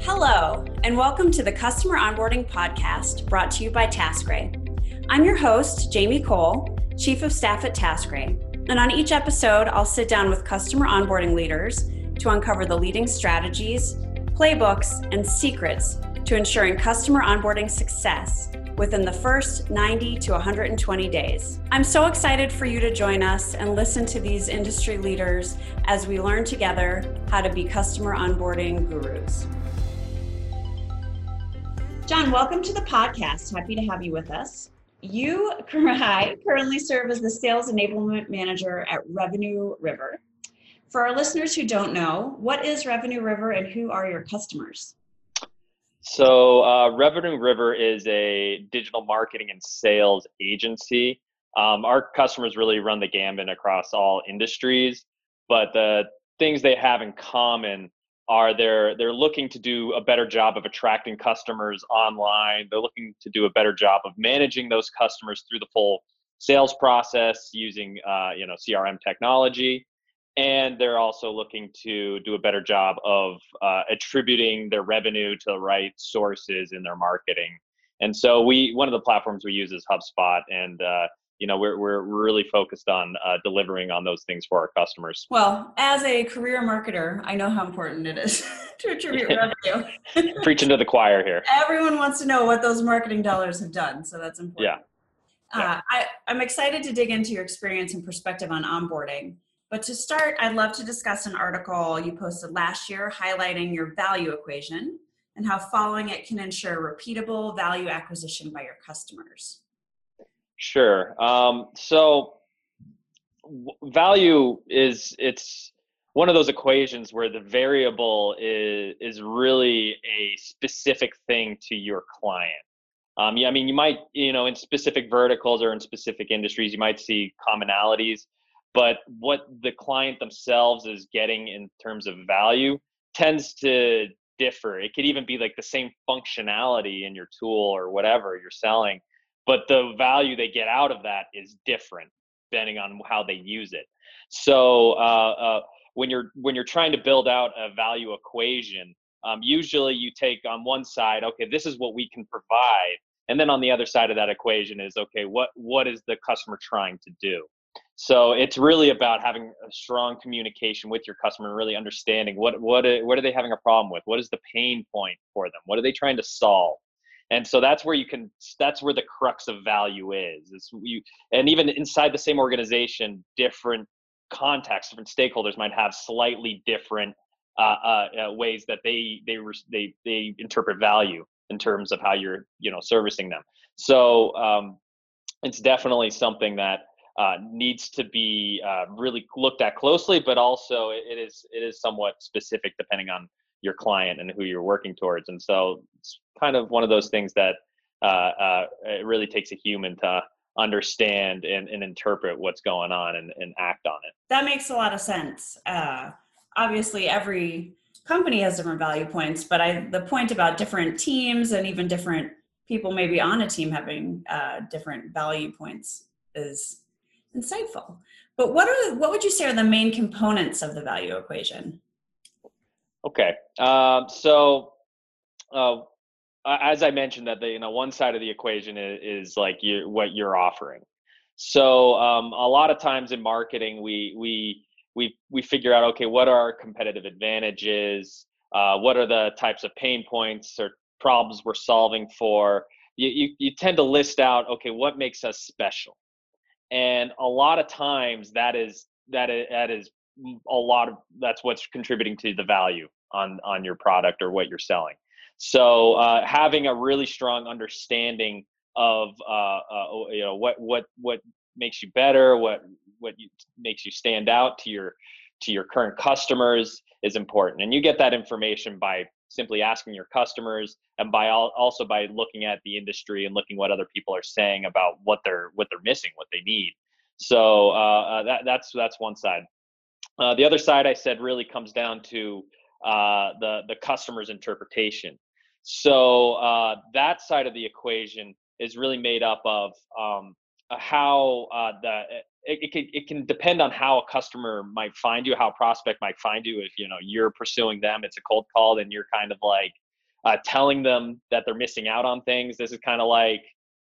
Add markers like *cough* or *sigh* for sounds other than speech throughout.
Hello, and welcome to the Customer Onboarding Podcast brought to you by TaskRay. I'm your host, Jamie Cole, Chief of Staff at TaskRay. And on each episode, I'll sit down with customer onboarding leaders to uncover the leading strategies, playbooks, and secrets to ensuring customer onboarding success within the first 90 to 120 days. I'm so excited for you to join us and listen to these industry leaders as we learn together how to be customer onboarding gurus. John, welcome to the podcast. Happy to have you with us. You *laughs* currently serve as the Sales Enablement Manager at Revenue River. For our listeners who don't know, what is Revenue River and who are your customers? So, uh, Revenue River is a digital marketing and sales agency. Um, our customers really run the gambit across all industries, but the things they have in common are they're they're looking to do a better job of attracting customers online. They're looking to do a better job of managing those customers through the full sales process using uh, you know CRM technology, and they're also looking to do a better job of uh, attributing their revenue to the right sources in their marketing. And so we one of the platforms we use is HubSpot, and uh, you know we're we're really focused on uh, delivering on those things for our customers. Well as a career marketer i know how important it is *laughs* to attribute revenue. *laughs* Preaching to the choir here. Everyone wants to know what those marketing dollars have done so that's important. Yeah, yeah. Uh, I, i'm excited to dig into your experience and perspective on onboarding. But to start i'd love to discuss an article you posted last year highlighting your value equation and how following it can ensure repeatable value acquisition by your customers Sure. Um, so value is it's one of those equations where the variable is is really a specific thing to your client. Um, yeah, I mean, you might, you know, in specific verticals or in specific industries, you might see commonalities, but what the client themselves is getting in terms of value tends to differ. It could even be like the same functionality in your tool or whatever you're selling, but the value they get out of that is different depending on how they use it. So uh, uh, when you're when you're trying to build out a value equation um, usually you take on one side okay this is what we can provide and then on the other side of that equation is okay what what is the customer trying to do? So it's really about having a strong communication with your customer and really understanding what what what are they having a problem with? What is the pain point for them? What are they trying to solve and so that's where you can that's where the crux of value is is you and even inside the same organization different contexts different stakeholders might have slightly different uh, uh, uh, ways that they they they they interpret value in terms of how you're you know servicing them. So um, it's definitely something that uh, needs to be uh, really looked at closely, but also it is it is somewhat specific depending on your client and who you're working towards. And so it's kind of one of those things that uh, uh, it really takes a human to understand and, and interpret what's going on and, and, act on it. That makes a lot of sense. Uh, obviously, every company has different value points, but I the point about different teams and even different people maybe on a team having uh, different value points is insightful. But what are what would you say are the main components of the value equation? Okay. Um, so, uh, as I mentioned, that the you know one side of the equation is, is like you what you're offering. So um, a lot of times in marketing, we we we we figure out okay, what are our competitive advantages? Uh, what are the types of pain points or problems we're solving for? You, you you tend to list out okay, what makes us special, and a lot of times that is that is, that is a lot of that's what's contributing to the value on on your product or what you're selling. So uh, having a really strong understanding of uh, uh, you know what what what makes you better, what what you, makes you stand out to your to your current customers is important, and you get that information by simply asking your customers and by all, also by looking at the industry and looking what other people are saying about what they're what they're missing, what they need. So uh, uh that that's that's one side. Uh, the other side I said really comes down to uh, the the customer's interpretation. So uh, that side of the equation is really made up of um, how uh, the it, it, can, it can depend on how a customer might find you, how prospect might find you. If you know you're pursuing them, it's a cold call, then you're kind of like uh, telling them that they're missing out on things. This is kind of like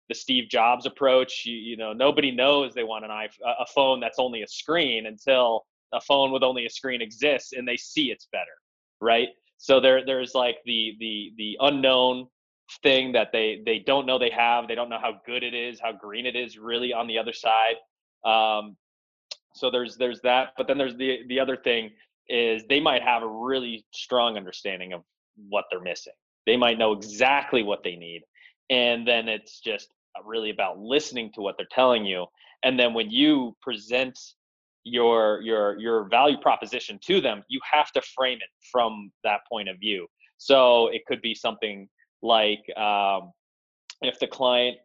the Steve Jobs approach. You, you know, nobody knows they want an iPhone, a phone that's only a screen until a phone with only a screen exists and they see it's better, right? So there, there's like the the the unknown thing that they they don't know they have. They don't know how good it is, how green it is really on the other side. Um, so there's there's that, but then there's the the other thing is they might have a really strong understanding of what they're missing. They might know exactly what they need, and then it's just really about listening to what they're telling you. And then when you present your your your value proposition to them, you have to frame it from that point of view. So it could be something like um, if the client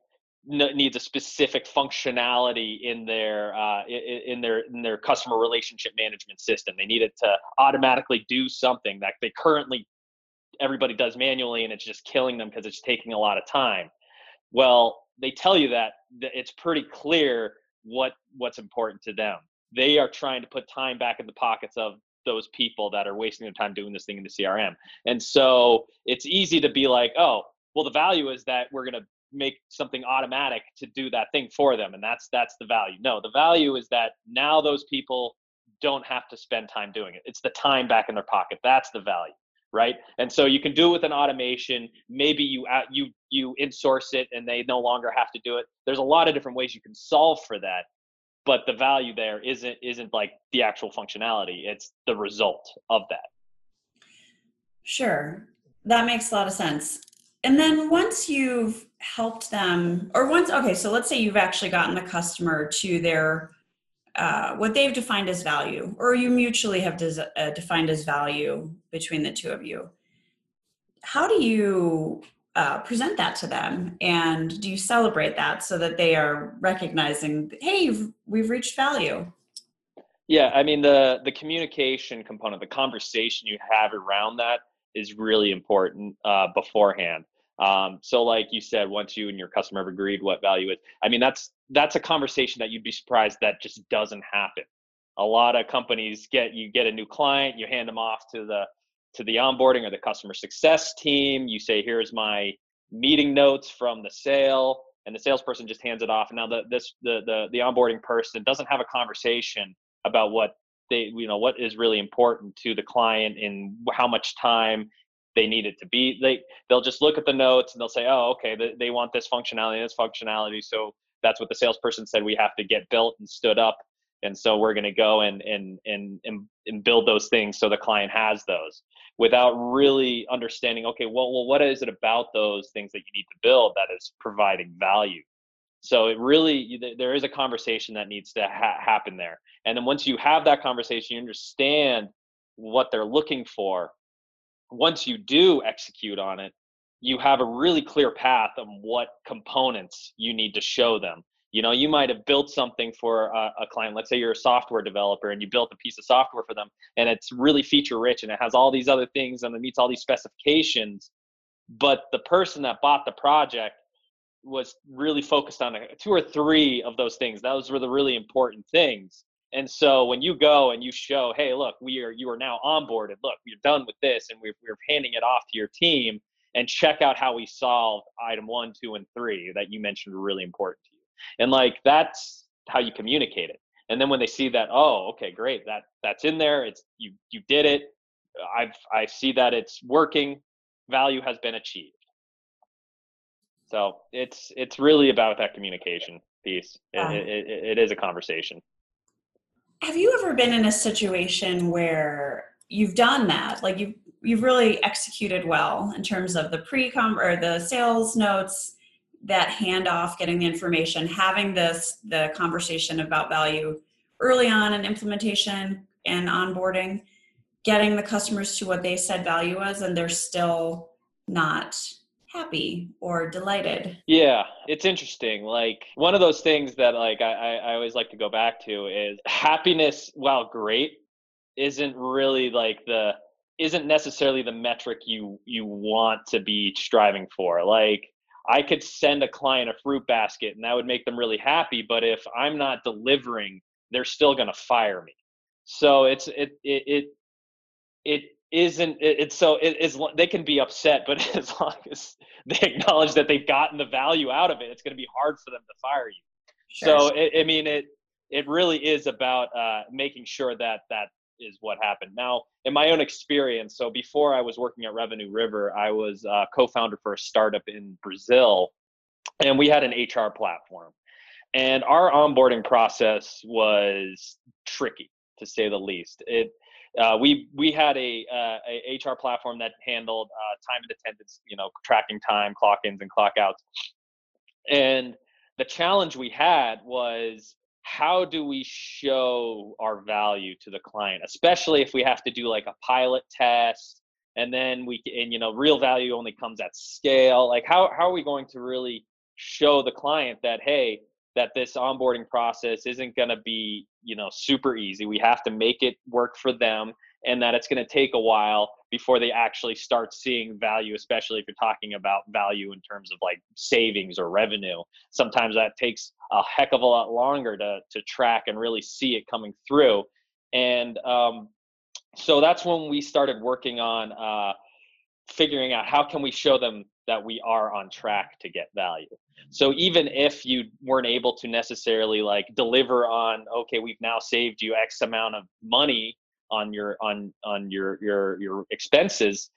needs a specific functionality in their uh, in their in their customer relationship management system. They need it to automatically do something that they currently everybody does manually, and it's just killing them because it's taking a lot of time. Well, they tell you that it's pretty clear what what's important to them. They are trying to put time back in the pockets of those people that are wasting their time doing this thing in the CRM. And so it's easy to be like, oh, well, the value is that we're going to make something automatic to do that thing for them and that's that's the value. No the value is that now those people don't have to spend time doing it. It's the time back in their pocket. That's the value right? And so you can do it with an automation. Maybe you you you insource it and they no longer have to do it. There's a lot of different ways you can solve for that but the value there isn't isn't like the actual functionality it's the result of that. Sure. That makes a lot of sense. And then once you've helped them or once okay so let's say you've actually gotten the customer to their uh, what they've defined as value or you mutually have des- uh, defined as value between the two of you. How do you uh, present that to them? And do you celebrate that so that they are recognizing hey we've reached value yeah i mean the the communication component the conversation you have around that is really important uh, beforehand. Um, so like you said, once you and your customer have agreed what value is, I mean, that's, that's a conversation that you'd be surprised that just doesn't happen. A lot of companies get, you get a new client, you hand them off to the, to the onboarding or the customer success team. You say, here's my meeting notes from the sale and the salesperson just hands it off. And now the, this, the, the, the onboarding person doesn't have a conversation about what they, you know, what is really important to the client and how much time they need it to be. They they'll just look at the notes and they'll say, oh, okay, they, want this functionality, this functionality. So that's what the salesperson said we have to get built and stood up. And so we're going to go and and and and build those things so the client has those without really understanding. Okay, well, well, what is it about those things that you need to build that is providing value? So it really there is a conversation that needs to ha- happen there. And then once you have that conversation, you understand what they're looking for once you do execute on it, you have a really clear path of what components you need to show them. You know, you might have built something for a, a, client. Let's say you're a software developer and you built a piece of software for them and it's really feature rich and it has all these other things and it meets all these specifications. But the person that bought the project was really focused on two or three of those things. Those were the really important things. And so when you go and you show, hey, look, we are you are now onboarded. Look, we're done with this, and we're we're handing it off to your team, and check out how we solved item one, two, and three that you mentioned were really important to you. And like that's how you communicate it. And then when they see that, oh, okay, great, that that's in there. It's you you did it. I've I see that it's working. Value has been achieved. So it's it's really about that communication piece. It, it, it, it is a conversation. Have you ever been in a situation where you've done that? Like you've you've really executed well in terms of the pre-com or the sales notes, that handoff, getting the information, having this the conversation about value early on in implementation and onboarding, getting the customers to what they said value was, and they're still not happy or delighted. Yeah it's interesting. Like one of those things that like I, I always like to go back to is happiness while great isn't really like the isn't necessarily the metric you you want to be striving for. Like i could send a client a fruit basket and that would make them really happy but if i'm not delivering they're still going to fire me so it's it it it, it isn't it, it's so it is they can be upset but *laughs* as long as they acknowledge that they've gotten the value out of it it's going to be hard for them to fire you sure. so it, i mean it it really is about uh, making sure that that is what happened. Now in my own experience so before i was working at revenue river i was uh, co-founder for a startup in brazil and we had an hr platform. And our onboarding process was tricky to say the least. It uh, we we had a, uh, a HR platform that handled uh, time and attendance, you know, tracking time, clock ins and clock outs. And the challenge we had was how do we show our value to the client, especially if we have to do like a pilot test and then we and you know real value only comes at scale. Like how how are we going to really show the client that hey that this onboarding process isn't going to be you know super easy we have to make it work for them and that it's going to take a while before they actually start seeing value especially if you're talking about value in terms of like savings or revenue. Sometimes that takes a heck of a lot longer to to track and really see it coming through. And um, so that's when we started working on uh, figuring out how can we show them that we are on track to get value. So even if you weren't able to necessarily like deliver on okay we've now saved you x amount of money on your on on your your your expenses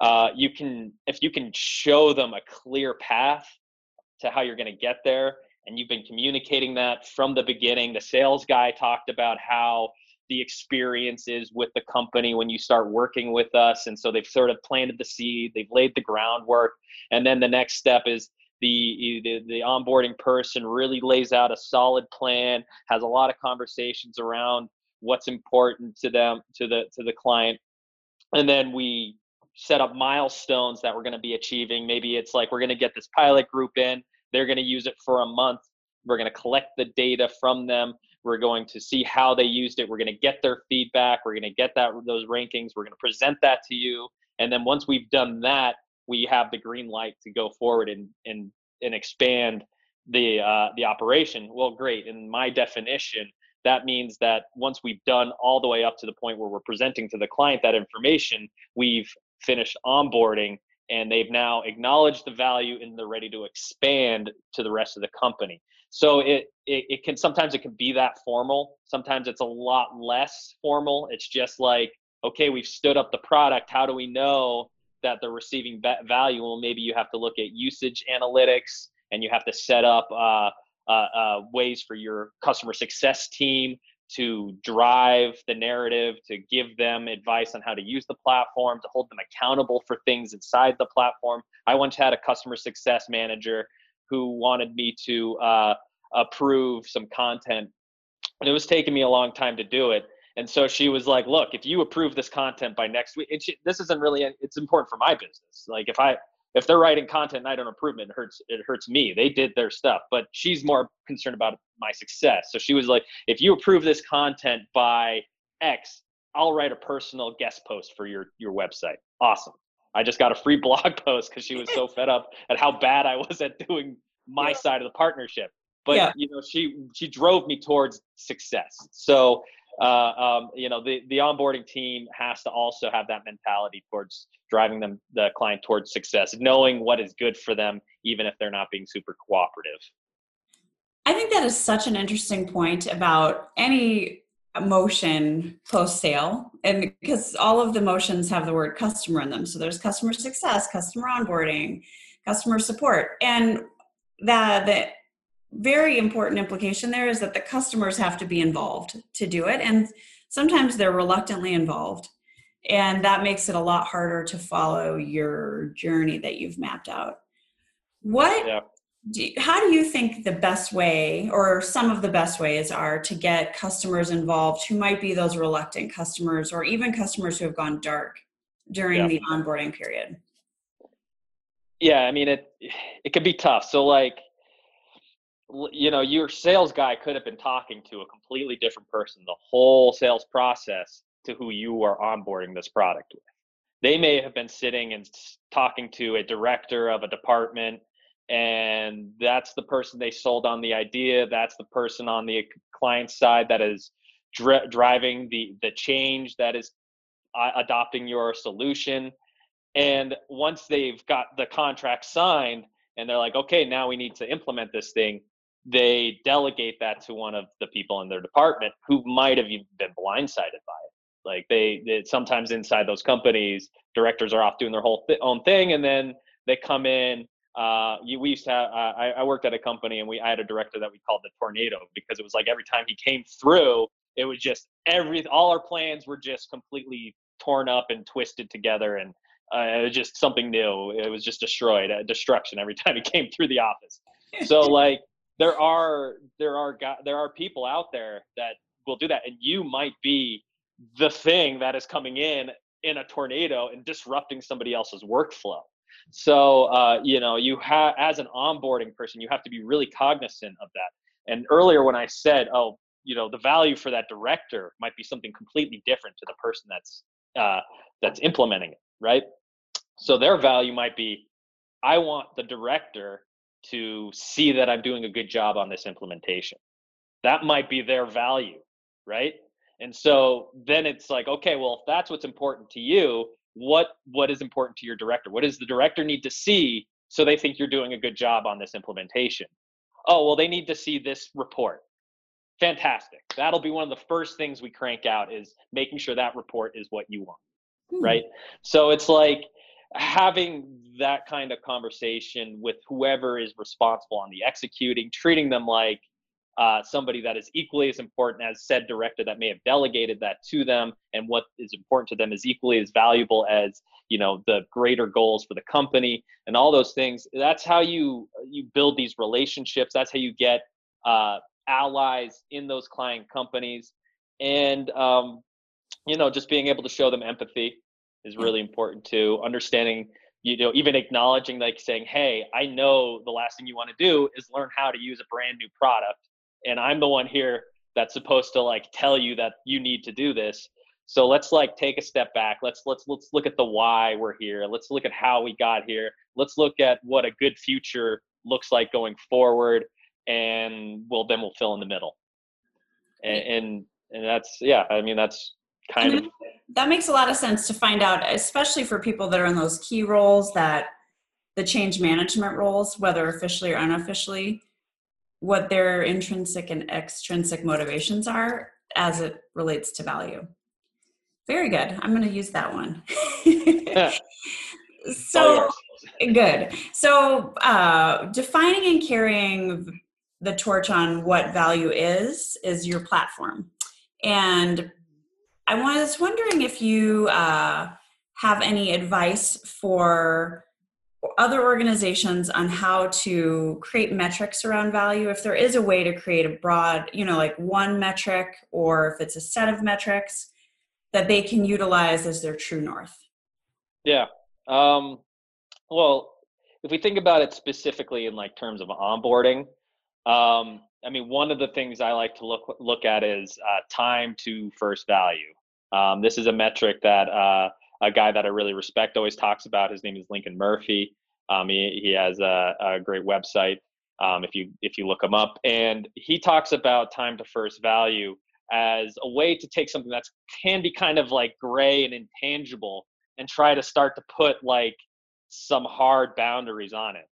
uh, you can if you can show them a clear path to how you're going to get there and you've been communicating that from the beginning the sales guy talked about how the experience is with the company when you start working with us and so they've sort of planted the seed they've laid the groundwork and then the next step is the, the the onboarding person really lays out a solid plan has a lot of conversations around what's important to them to the to the client. And then we set up milestones that we're going to be achieving. Maybe it's like we're going to get this pilot group in they're going to use it for a month. We're going to collect the data from them. We're going to see how they used it. We're going to get their feedback. We're going to get that those rankings. We're going to present that to you. And then once we've done that we have the green light to go forward and and and expand the uh, the operation. Well, great. In my definition, that means that once we've done all the way up to the point where we're presenting to the client that information, we've finished onboarding and they've now acknowledged the value and they're ready to expand to the rest of the company. So it, it, it can sometimes it can be that formal. Sometimes it's a lot less formal. It's just like, okay, we've stood up the product. How do we know that they're receiving value, well, maybe you have to look at usage analytics and you have to set up uh, uh, uh, ways for your customer success team to drive the narrative, to give them advice on how to use the platform, to hold them accountable for things inside the platform. I once had a customer success manager who wanted me to uh, approve some content, and it was taking me a long time to do it and so she was like, "Look, if you approve this content by next week, she, this isn't really it's important for my business. Like if I if they're writing content and I don't approve it, it hurts it hurts me. They did their stuff, but she's more concerned about my success. So she was like, "If you approve this content by X, I'll write a personal guest post for your your website." Awesome. I just got a free *laughs* blog post because she was so fed up at how bad I was at doing my yeah. side of the partnership. But yeah. you know, she she drove me towards success. So uh, um, you know the the onboarding team has to also have that mentality towards driving them the client towards success knowing what is good for them even if they're not being super cooperative. I think that is such an interesting point about any motion post sale and because all of the motions have the word customer in them. So there's customer success customer onboarding customer support and that the very important implication there is that the customers have to be involved to do it and sometimes they're reluctantly involved and that makes it a lot harder to follow your journey that you've mapped out what yeah. do, how do you think the best way or some of the best ways are to get customers involved who might be those reluctant customers or even customers who have gone dark during yeah. the onboarding period yeah i mean it it can be tough so like you know your sales guy could have been talking to a completely different person the whole sales process to who you are onboarding this product with they may have been sitting and talking to a director of a department and that's the person they sold on the idea that's the person on the client side that is dri- driving the the change that is uh, adopting your solution. And once they've got the contract signed and they're like, okay, now we need to implement this thing, they delegate that to one of the people in their department who might have even been blindsided by it. Like they, they sometimes inside those companies, directors are off doing their whole th- own thing, and then they come in. Uh, you, we used to have, uh, I, I worked at a company and we I had a director that we called the tornado because it was like every time he came through, it was just every all our plans were just completely torn up and twisted together and uh, it was just something new. It was just destroyed, uh, destruction every *laughs* time he came through the office. So like there are there are there are people out there that will do that, and you might be the thing that is coming in in a tornado and disrupting somebody else's workflow. So uh, you know you have as an onboarding person, you have to be really cognizant of that. And earlier when I said, oh, you know, the value for that director might be something completely different to the person that's uh, that's implementing it, right? So their value might be, I want the director to see that I'm doing a good job on this implementation. That might be their value, right? And so then it's like, okay, well, if that's what's important to you, what what is important to your director? What does the director need to see so they think you're doing a good job on this implementation? Oh, well, they need to see this report. Fantastic. That'll be one of the first things we crank out is making sure that report is what you want. Hmm. Right? So it's like having that kind of conversation with whoever is responsible on the executing, treating them like uh, somebody that is equally as important as said director that may have delegated that to them and what is important to them is equally as valuable as you know the greater goals for the company and all those things. That's how you you build these relationships. That's how you get uh, allies in those client companies and um, you know just being able to show them empathy is really important too. Understanding, you know, even acknowledging, like saying, "Hey, I know the last thing you want to do is learn how to use a brand new product, and I'm the one here that's supposed to like tell you that you need to do this." So let's like take a step back. Let's let's let's look at the why we're here. Let's look at how we got here. Let's look at what a good future looks like going forward, and well, then we'll fill in the middle. And and, and that's yeah. I mean that's kind of mm-hmm. That makes a lot of sense to find out, especially for people that are in those key roles that the change management roles, whether officially or unofficially, what their intrinsic and extrinsic motivations are as it relates to value. Very good. I'm going to use that one. *laughs* so good. So uh, defining and carrying the torch on what value is is your platform. And I was wondering if you uh, have any advice for other organizations on how to create metrics around value. If there is a way to create a broad you know like one metric or if it's a set of metrics that they can utilize as their true north. Yeah um, well if we think about it specifically in like terms of onboarding um, i mean one of the things i like to look look at is uh, time to first value um, this is a metric that uh, a guy that I really respect always talks about. His name is Lincoln Murphy. Um, he, he has a, a great website um, if you if you look him up, and he talks about time to first value as a way to take something that can be kind of like gray and intangible and try to start to put like some hard boundaries on it.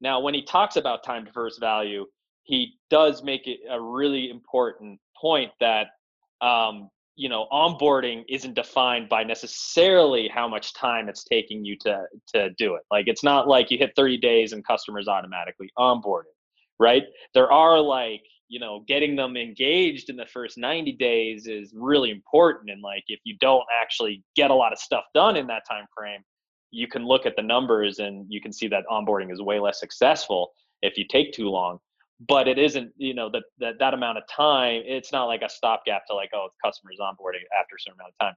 Now, when he talks about time to first value, he does make it a really important point that um, you know onboarding isn't defined by necessarily how much time it's taking you to to do it. Like it's not like you hit 30 days and customers automatically onboarded right? There are like you know getting them engaged in the first 90 days is really important and like if you don't actually get a lot of stuff done in that time frame you can look at the numbers and you can see that onboarding is way less successful if you take too long but it isn't you know that that that amount of time it's not like a stopgap to like oh customer's onboarding after a certain amount of time.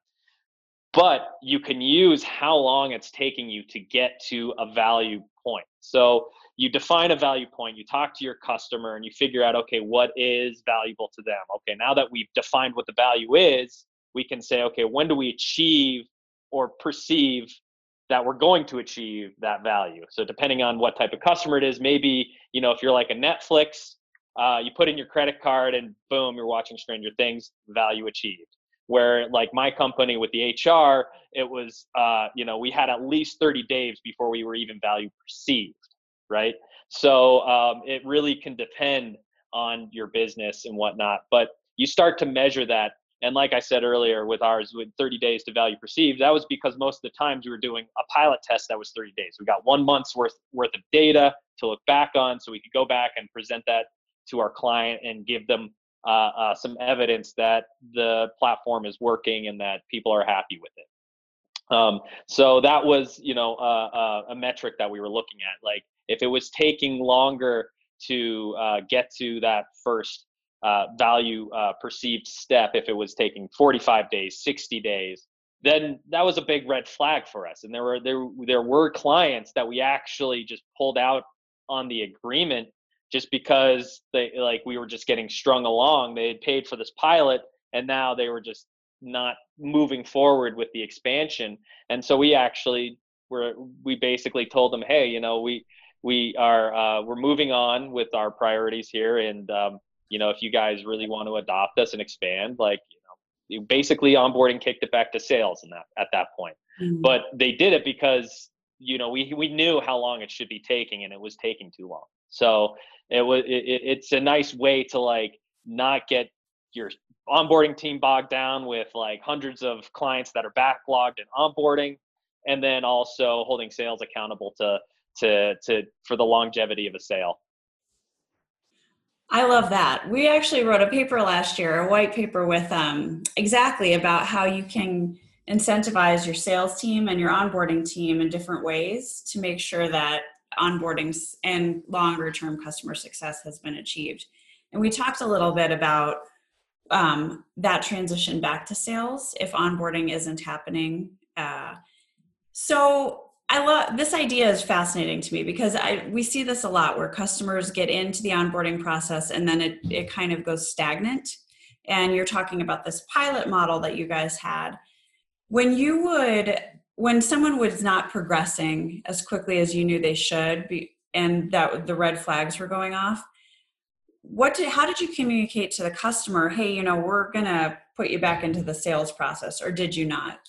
But you can use how long it's taking you to get to a value point. So you define a value point you talk to your customer and you figure out okay what is valuable to them? Okay now that we've defined what the value is we can say okay when do we achieve or perceive that we're going to achieve that value. So depending on what type of customer it is, maybe you know if you're like a Netflix, uh, you put in your credit card and boom, you're watching Stranger Things, value achieved. where like my company with the hr it was uh, you know we had at least 30 days before we were even value perceived right so um, it really can depend on your business and whatnot but you start to measure that and like i said earlier with ours with 30 days to value perceived that was because most of the times we were doing a pilot test that was 30 days we got one month's worth worth of data to look back on so we could go back and present that to our client and give them uh, uh, some evidence that the platform is working and that people are happy with it. Um, so that was, you know, uh, uh a metric that we were looking at. Like if it was taking longer to uh, get to that first uh, value perceived step, if it was taking 45 days, 60 days, then that was a big red flag for us. And there were there there were clients that we actually just pulled out on the agreement just because they like we were just getting strung along. They had paid for this pilot and now they were just not moving forward with the expansion. And so we actually were we basically told them, hey, you know, we we are uh, we're moving on with our priorities here, and um, you know, if you guys really want to adopt us and expand, like you know, basically onboarding kicked it back to sales in that at that point. Mm-hmm. But they did it because you know we we knew how long it should be taking, and it was taking too long. So it was it, it's a nice way to like not get your onboarding team bogged down with like hundreds of clients that are backlogged and onboarding and then also holding sales accountable to to to for the longevity of a sale I love that. We actually wrote a paper last year, a white paper with um, exactly about how you can incentivize your sales team and your onboarding team in different ways to make sure that onboarding and longer term customer success has been achieved. And we talked a little bit about um, that transition back to sales if onboarding isn't happening. Uh, so I love this idea is fascinating to me because I we see this a lot where customers get into the onboarding process and then it, it kind of goes stagnant. And you're talking about this pilot model that you guys had. When you would when someone was not progressing as quickly as you knew they should be and that the red flags were going off what did how did you communicate to the customer hey you know we're gonna put you back into the sales process or did you not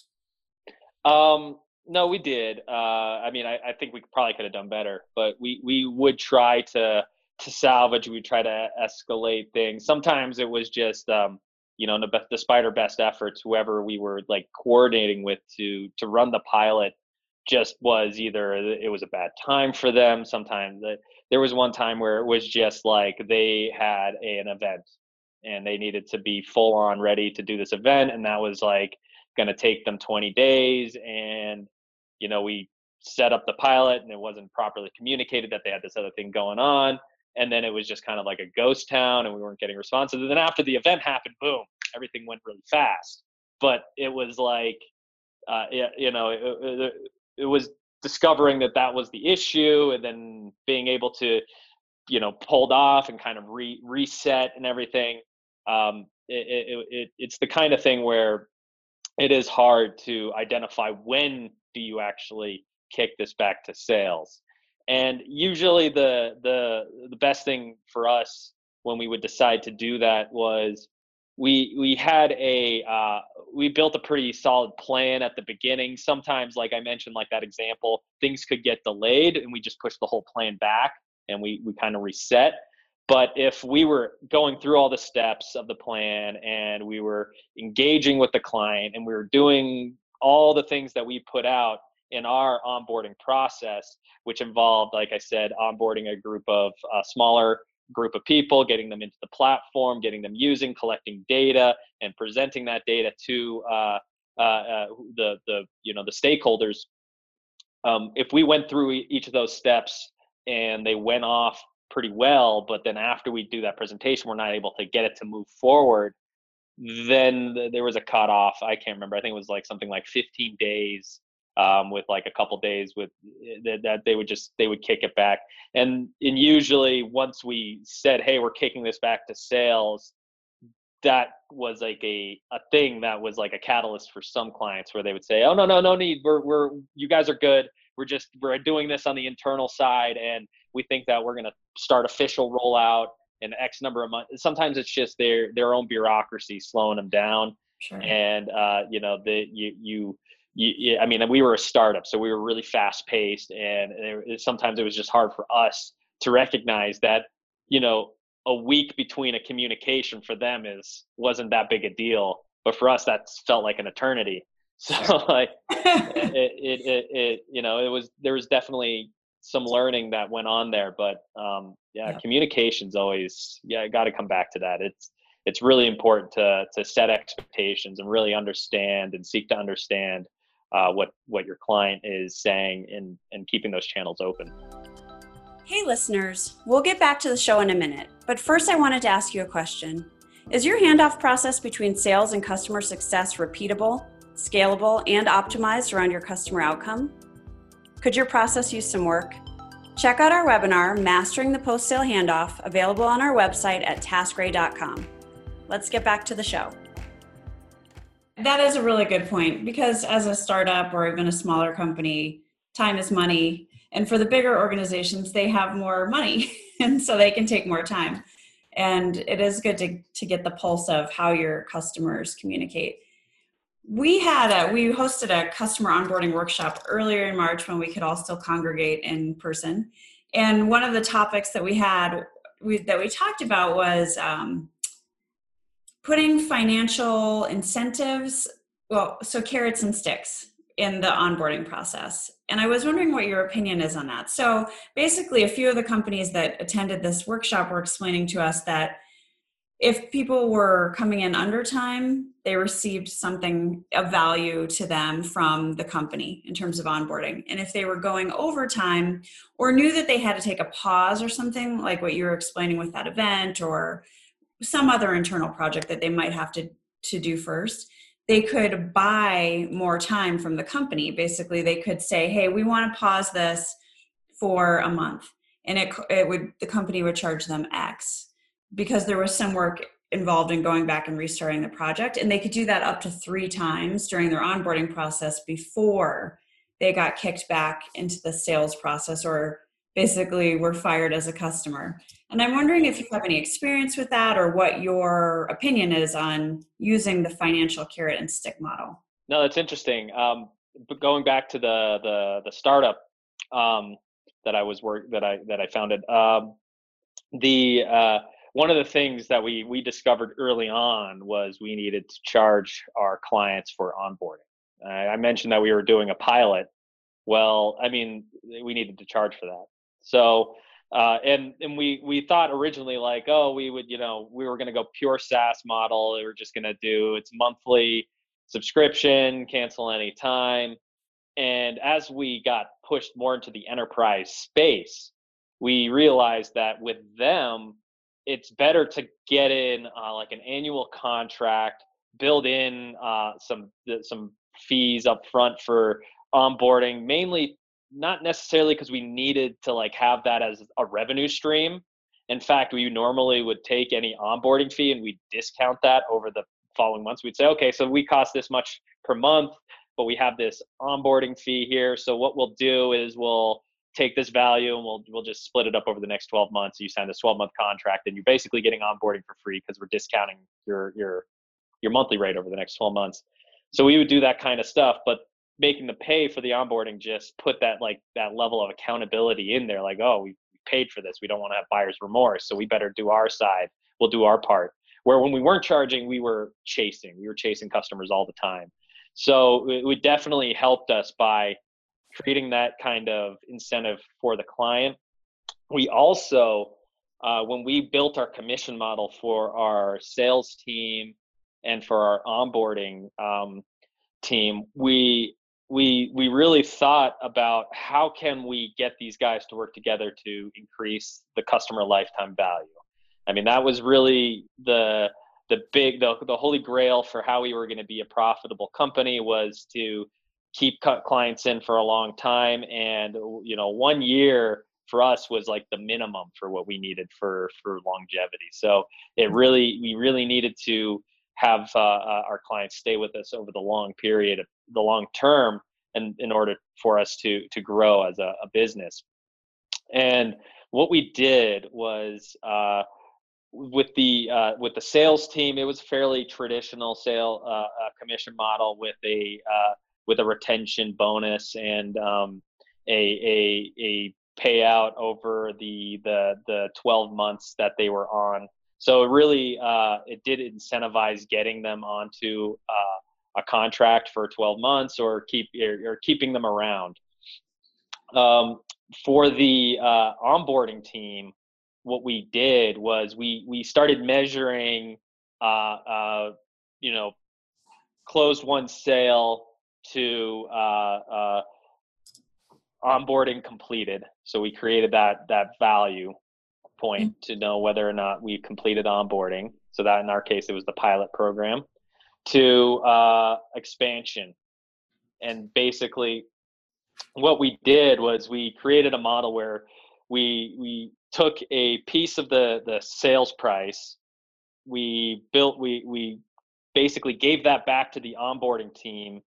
um no we did uh i mean i, I think we probably could have done better but we we would try to to salvage we try to escalate things sometimes it was just um you know, despite our best efforts, whoever we were like coordinating with to to run the pilot just was either it was a bad time for them. Sometimes there was one time where it was just like they had an event and they needed to be full on ready to do this event, and that was like going to take them 20 days. And you know, we set up the pilot, and it wasn't properly communicated that they had this other thing going on and then it was just kind of like a ghost town and we weren't getting responses and then after the event happened boom everything went really fast. But it was like uh, you know it, it, it, was discovering that that was the issue and then being able to you know pulled off and kind of re- reset and everything um, it, it, it's the kind of thing where it is hard to identify when do you actually kick this back to sales? And usually the the the best thing for us when we would decide to do that was we we had a uh, we built a pretty solid plan at the beginning. Sometimes like i mentioned like that example things could get delayed and we just push the whole plan back and we we kind of reset. But if we were going through all the steps of the plan and we were engaging with the client and we were doing all the things that we put out in our onboarding process, which involved, like I said, onboarding a group of uh, smaller group of people, getting them into the platform, getting them using, collecting data, and presenting that data to uh, uh, uh the the you know the stakeholders. Um, if we went through each of those steps and they went off pretty well, but then after we do that presentation, we're not able to get it to move forward. Then there was a cutoff. I can't remember. I think it was like something like 15 days um, with like a couple days with eh, that, that they would just they would kick it back and and usually once we said hey we're kicking this back to sales that was like a a thing that was like a catalyst for some clients where they would say oh no no no need we're we're you guys are good we're just we're doing this on the internal side and we think that we're to start official rollout in x number of months sometimes it's just their their own bureaucracy slowing them down Sure. And uh, you know, the you you you, I mean, we were a startup, so we were really fast paced, and it, sometimes it was just hard for us to recognize that, you know, a week between a communication for them is wasn't that big a deal, but for us, that felt like an eternity. *laughs* So like, *laughs* it, it, it, it, you know, it was there was definitely some learning that went on there, but um, yeah, yeah. communication's always yeah, got to come back to that. It's it's really important to to set expectations and really understand and seek to understand uh, what what your client is saying and and keeping those channels open. Hey listeners, we'll get back to the show in a minute, but first I wanted to ask you a question. Is your handoff process between sales and customer success repeatable, scalable, and optimized around your customer outcome? Could your process use some work? Check out our webinar, Mastering the Post Sale Handoff, available on our website at taskray.com. Let's get back to the show. That is a really good point because as a startup or even a smaller company, time is money. And for the bigger organizations, they have more money *laughs* and so they can take more time. And it is good to, to get the pulse of how your customers communicate. We had a we hosted a customer onboarding workshop earlier in March when we could all still congregate in person. And one of the topics that we had we, that we talked about was um, putting financial incentives, well, so carrots and sticks in the onboarding process. And I was wondering what your opinion is on that. So basically, a few of the companies that attended this workshop were explaining to us that if people were coming in under time, they received something of value to them from the company in terms of onboarding. And if they were going over time or knew that they had to take a pause or something, like what you were explaining with that event or some other internal project that they might have to to do first they could buy more time from the company. Basically they could say hey we want to pause this for a month. And it, it would the company would charge them x because there was some work involved in going back and restarting the project and they could do that up to three times during their onboarding process before they got kicked back into the sales process or basically were fired as a customer. And I'm wondering if you have any experience with that or what your opinion is on using the financial carrot and stick model. No, that's interesting. Um, going back to the the, the startup um, that I was work that I that I founded, um, the uh, one of the things that we we discovered early on was we needed to charge our clients for onboarding. I mentioned that we were doing a pilot. Well, I mean, we needed to charge for that. So, uh, and and we we thought originally like, oh, we would you know we were going to go pure SaaS model. We were just going to do it's monthly subscription, cancel any time. And as we got pushed more into the enterprise space, we realized that with them, it's better to get in uh, like an annual contract, build in uh, some some fees up front for onboarding, mainly not necessarily because we needed to like have that as a revenue stream. In fact, we normally would take any onboarding fee and we discount that over the following months. We'd say, okay, so we cost this much per month, but we have this onboarding fee here. So what we'll do is we'll take this value and we'll we'll just split it up over the next 12 months. You sign this 12 month contract and you're basically getting onboarding for free because we're discounting your your your monthly rate over the next 12 months. So we would do that kind of stuff, but making the pay for the onboarding just put that like that level of accountability in there like oh we paid for this. We don't want to have buyer's remorse so we better do our side. We'll do our part. Where when we weren't charging we were chasing. We were chasing customers all the time. So it, definitely helped us by creating that kind of incentive for the client we also uh, when we built our commission model for our sales team and for our onboarding um, team we we we really thought about how can we get these guys to work together to increase the customer lifetime value. I mean, that was really the the big the, the holy grail for how we were going to be a profitable company was to keep clients in for a long time and you know one year for us was like the minimum for what we needed for for longevity. So it really we really needed to have uh, uh, our clients stay with us over the long period of the long term and in order for us to to grow as a, a business. And what we did was uh, with the uh, with the sales team, it was fairly traditional sale uh, uh, commission model with a uh, with a retention bonus and um, a, a a payout over the the the 12 months that they were on. So it really uh, it did incentivize getting them onto uh, a contract for 12 months or keep or, or keeping them around. Um, for the onboarding team, what we did was we we started measuring uh, uh, you know closed won sale to uh, uh, onboarding completed. So we created that that value point mm-hmm. to know whether or not we completed onboarding. So that in our case it was the pilot program to uh, expansion. And basically what we did was we created a model where we we took a piece of the the sales price we built we we basically gave that back to the onboarding team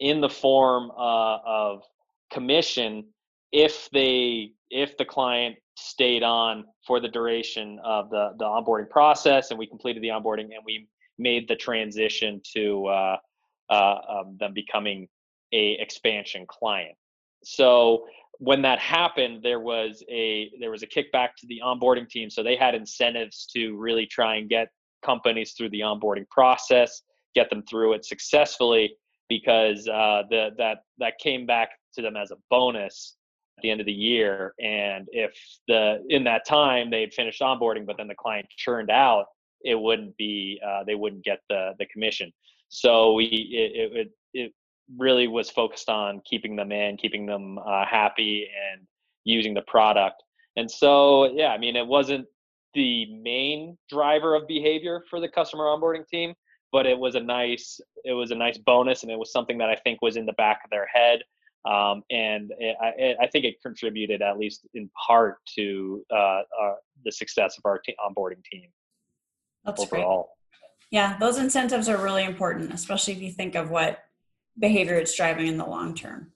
in the form uh, of commission if they if the client stayed on for the duration of the the onboarding process and we completed the onboarding and we made the transition to uh, uh, um, them becoming a expansion client. So when that happened there was a there was a kickback to the onboarding team so they had incentives to really try and get companies through the onboarding process get them through it successfully because uh, the, that that came back to them as a bonus at the end of the year and if the in that time they had finished onboarding but then the client churned out it wouldn't be uh, they wouldn't get the the commission so we it, it, it really was focused on keeping them in, keeping them uh, happy, and using the product. And so, yeah, I mean, it wasn't the main driver of behavior for the customer onboarding team, but it was a nice it was a nice bonus, and it was something that I think was in the back of their head. Um, and it, I, I, think it contributed, at least in part, to uh, uh, the success of our t- onboarding team. That's overall. Great. Yeah, those incentives are really important, especially if you think of what behavior it's driving in the long term.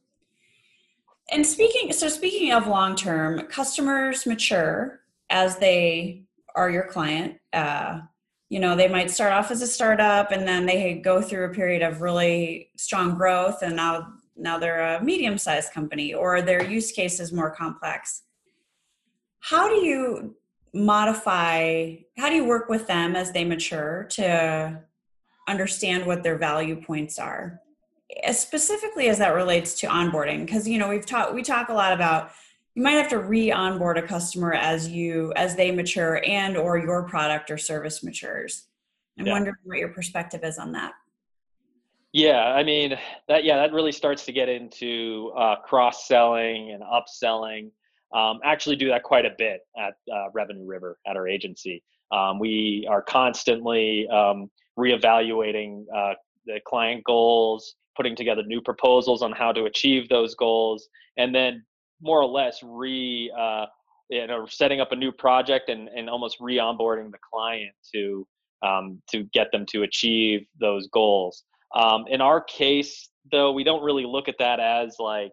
And speaking, so speaking of long term, customers mature as they are your client. Uh, you know, they might start off as a startup and then they go through a period of really strong growth, and now now they're a medium sized company or their use case is more complex. How do you modify? How do you work with them as they mature to understand what their value points are? specifically as that relates to onboarding because you know we've talked we talk a lot about you might have to re-onboard a customer as you as they mature and or your product or service matures. I'm yeah. wondering what your perspective is on that. Yeah i mean that yeah that really starts to get into uh, cross-selling and upselling. Um, actually do that quite a bit at uh, revenue river at our agency. Um, we are constantly um, reevaluating uh, the client goals putting together new proposals on how to achieve those goals, and then more or less re uh, you know setting up a new project and, and almost re-onboarding the client to um, to get them to achieve those goals. Um, in our case, though, we don't really look at that as like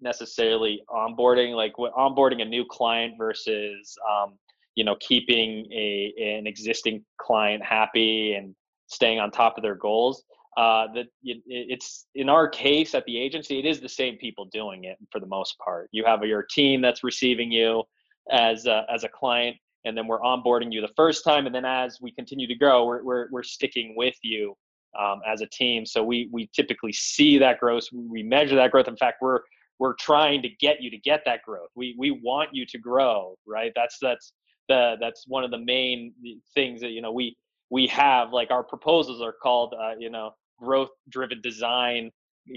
necessarily onboarding, like onboarding a new client versus um, you know keeping a an existing client happy and staying on top of their goals uh, that it, it's in our case at the agency, it is the same people doing it for the most part. You have your team that's receiving you as a, as a client, and then we're onboarding you the first time, and then as we continue to grow, we're we're, we're sticking with you um, as a team. So we we typically see that growth, we measure that growth. In fact, we're we're trying to get you to get that growth. We we want you to grow, right? That's that's the that's one of the main things that you know we we have like our proposals are called uh, you know growth driven design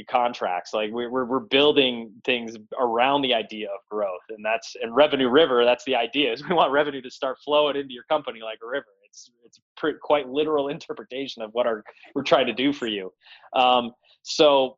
contracts like we're, we're building things around the idea of growth and that's and revenue river that's the idea is we want revenue to start flowing into your company like a river. It's it's pretty, quite literal *laughs* interpretation of what our we're trying to do for you. Um, so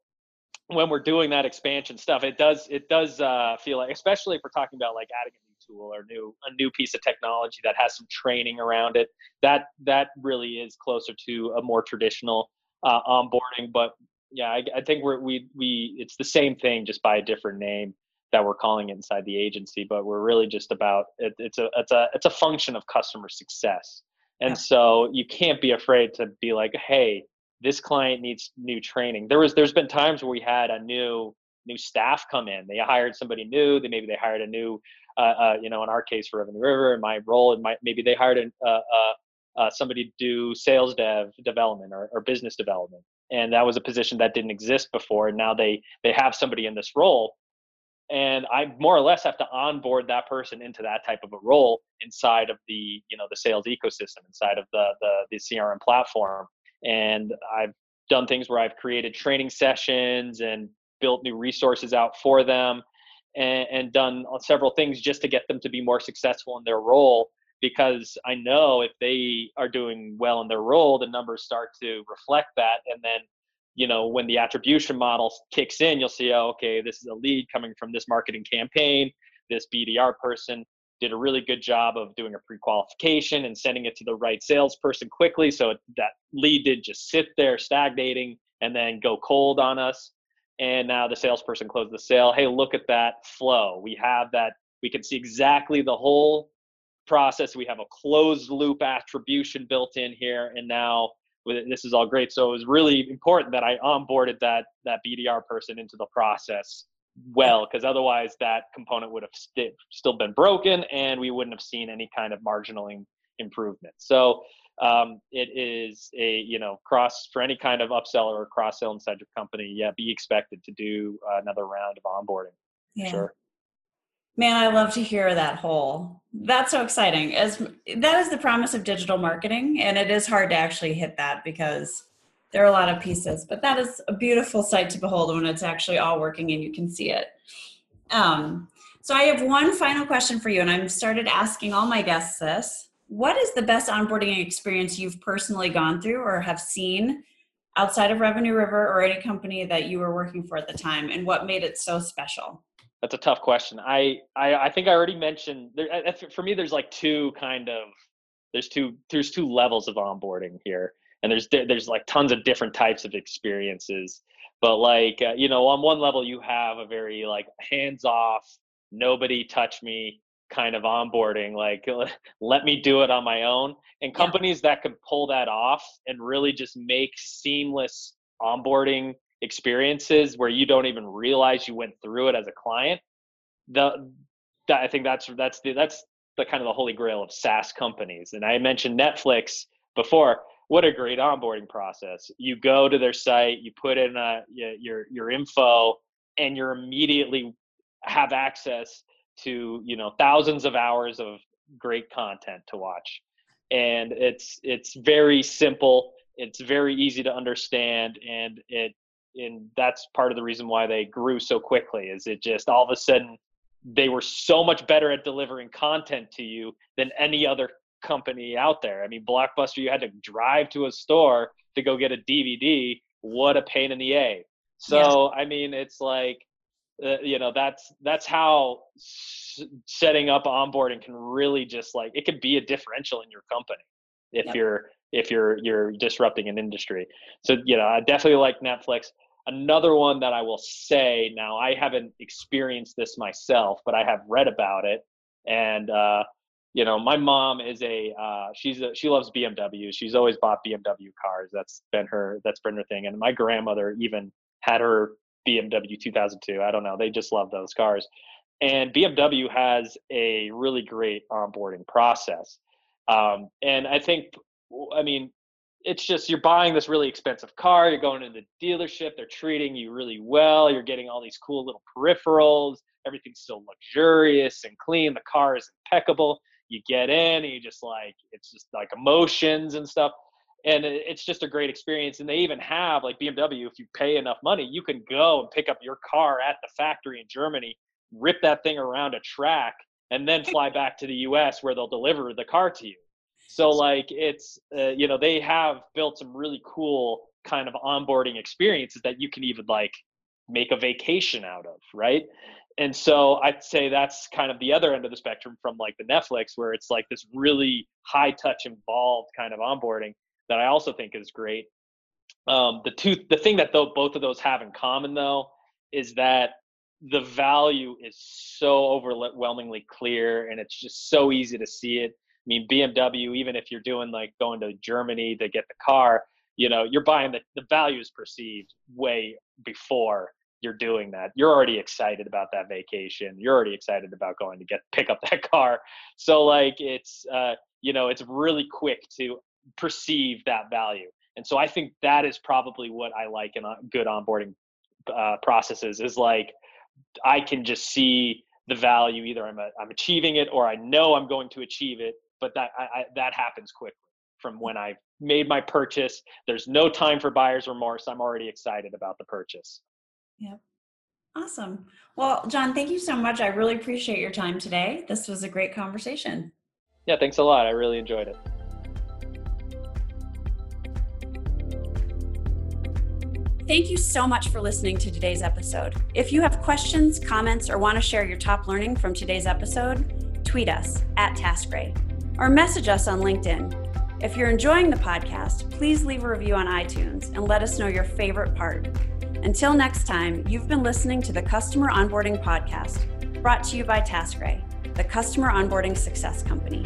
when we're doing that expansion stuff it does it does uh, feel like especially if we're talking about like adding a new tool or new a new piece of technology that has some training around it that that really is closer to a more traditional uh, onboarding. But yeah, I, I think we're, we we it's the same thing just by a different name. that we're calling it inside the agency, but we're really just about it, it's a it's a it's a function of customer success. And so you can't be afraid to be like, hey, this client needs new training. There was there's been times where we had a new new staff come in. They hired somebody new. They maybe they hired a new, uh, uh, you know, in our case for Revenue River, in my role, and my maybe they hired an, a uh, uh, uh, somebody to do sales dev development or, or business development, and that was a position that didn't exist before. And now they they have somebody in this role, and I more or less have to onboard that person into that type of a role inside of the you know the sales ecosystem, inside of the the, the CRM platform. And I've done things where I've created training sessions and built new resources out for them and, and done several things just to get them to be more successful in their role because I know if they are doing well in their role, the numbers start to reflect that. And then, you know, when the attribution model kicks in, you'll see, oh, okay, this is a lead coming from this marketing campaign. This BDR person did a really good job of doing a pre-qualification and sending it to the right salesperson quickly, so that lead did just sit there stagnating and then go cold on us. And now the salesperson closed the sale. Hey, look at that flow. We have that. We can see exactly the whole process. We have a closed loop attribution built in here, and now this is all great. So it was really important that I onboarded that that BDR person into the process well, because otherwise that component would have st- still been broken, and we wouldn't have seen any kind of marginal improvement. So um, it is a you know cross for any kind of upsell or cross sell inside your company. Yeah, be expected to do another round of onboarding. Yeah. Sure. Man, I love to hear that whole. That's so exciting. As that is the promise of digital marketing, and it is hard to actually hit that because there are a lot of pieces. But that is a beautiful sight to behold when it's actually all working and you can see it. Um, so I have one final question for you, and I've started asking all my guests this. What is the best onboarding experience you've personally gone through or have seen outside of Revenue River or any company that you were working for at the time, and what made it so special? That's a tough question. I, I, I think I already mentioned there, for me. There's like two kind of there's two there's two levels of onboarding here, and there's there's like tons of different types of experiences. But like uh, you know, on one level you have a very like hands off, nobody touch me kind of onboarding like *laughs* let me do it on my own and companies yeah. that can pull that off and really just make seamless onboarding experiences where you don't even realize you went through it as a client the that, i think that's that's the that's the kind of the holy grail of saas companies. And i mentioned netflix before. What a great onboarding process. You go to their site you put in uh, a, your your info and you're immediately have access to you know thousands of hours of great content to watch. And it's it's very simple it's very easy to understand and it and that's part of the reason why they grew so quickly is it just all of a sudden they were so much better at delivering content to you than any other company out there i mean blockbuster you had to drive to a store to go get a dvd what a pain in the a so yeah. i mean it's like uh, you know that's that's how s- setting up onboarding can really just like it could be a differential in your company if yep. you're if you're you're disrupting an industry. So you know, I definitely like Netflix. Another one that I will say now, I haven't experienced this myself, but I have read about it, and uh, you know, my mom is a uh, she's a, she loves BMW. She's always bought BMW cars. That's been her that's been her thing. And my grandmother even had her BMW 2002. I don't know. They just love those cars. And BMW has a really great onboarding process. Um, and I think I mean, it's just you're buying this really expensive car, you're going to the dealership, they're treating you really well, you're getting all these cool little peripherals, everything's so luxurious and clean, the car is impeccable. You get in and you just like it's just like emotions and stuff. And it's just a great experience. And they even have like BMW, if you pay enough money, you can go and pick up your car at the factory in Germany, rip that thing around a track, and then fly back to the US where they'll deliver the car to you. So like it's uh, you know they have built some really cool kind of onboarding experiences that you can even like make a vacation out of, right? And so I'd say that's kind of the other end of the spectrum from like the Netflix where it's like this really high touch involved kind of onboarding that I also think is great. Um, the two the thing that though both of those have in common though is that the value is so overwhelmingly clear and it's just so easy to see it. I mean, BMW, even if you're doing like going to Germany to get the car, you know, you're buying the, the value is perceived way before you're doing that. You're already excited about that vacation. You're already excited about going to get pick up *laughs* that car. So like it's uh, you know, it's really quick to perceive that value. And so I think that is probably what I like in good onboarding uh, processes is like I can just see the value. Either I'm a, I'm achieving it or I know I'm going to achieve it. But that I, I, that happens quickly from mm. when I made my purchase. There's no time for buyer's remorse. I'm already excited about the purchase. Yep. Awesome. Well, John, thank you so much. I really appreciate your time today. This was a great conversation. Yeah, thanks a lot. I really enjoyed it. Thank you so much for listening to today's episode. If you have questions, comments, or want to share your top learning from today's episode, tweet us at TaskRay or message us on LinkedIn. If you're enjoying the podcast, please leave a review on iTunes and let us know your favorite part. Until next time, you've been listening to the Customer Onboarding Podcast, brought to you by TaskRay, the Customer Onboarding Success Company.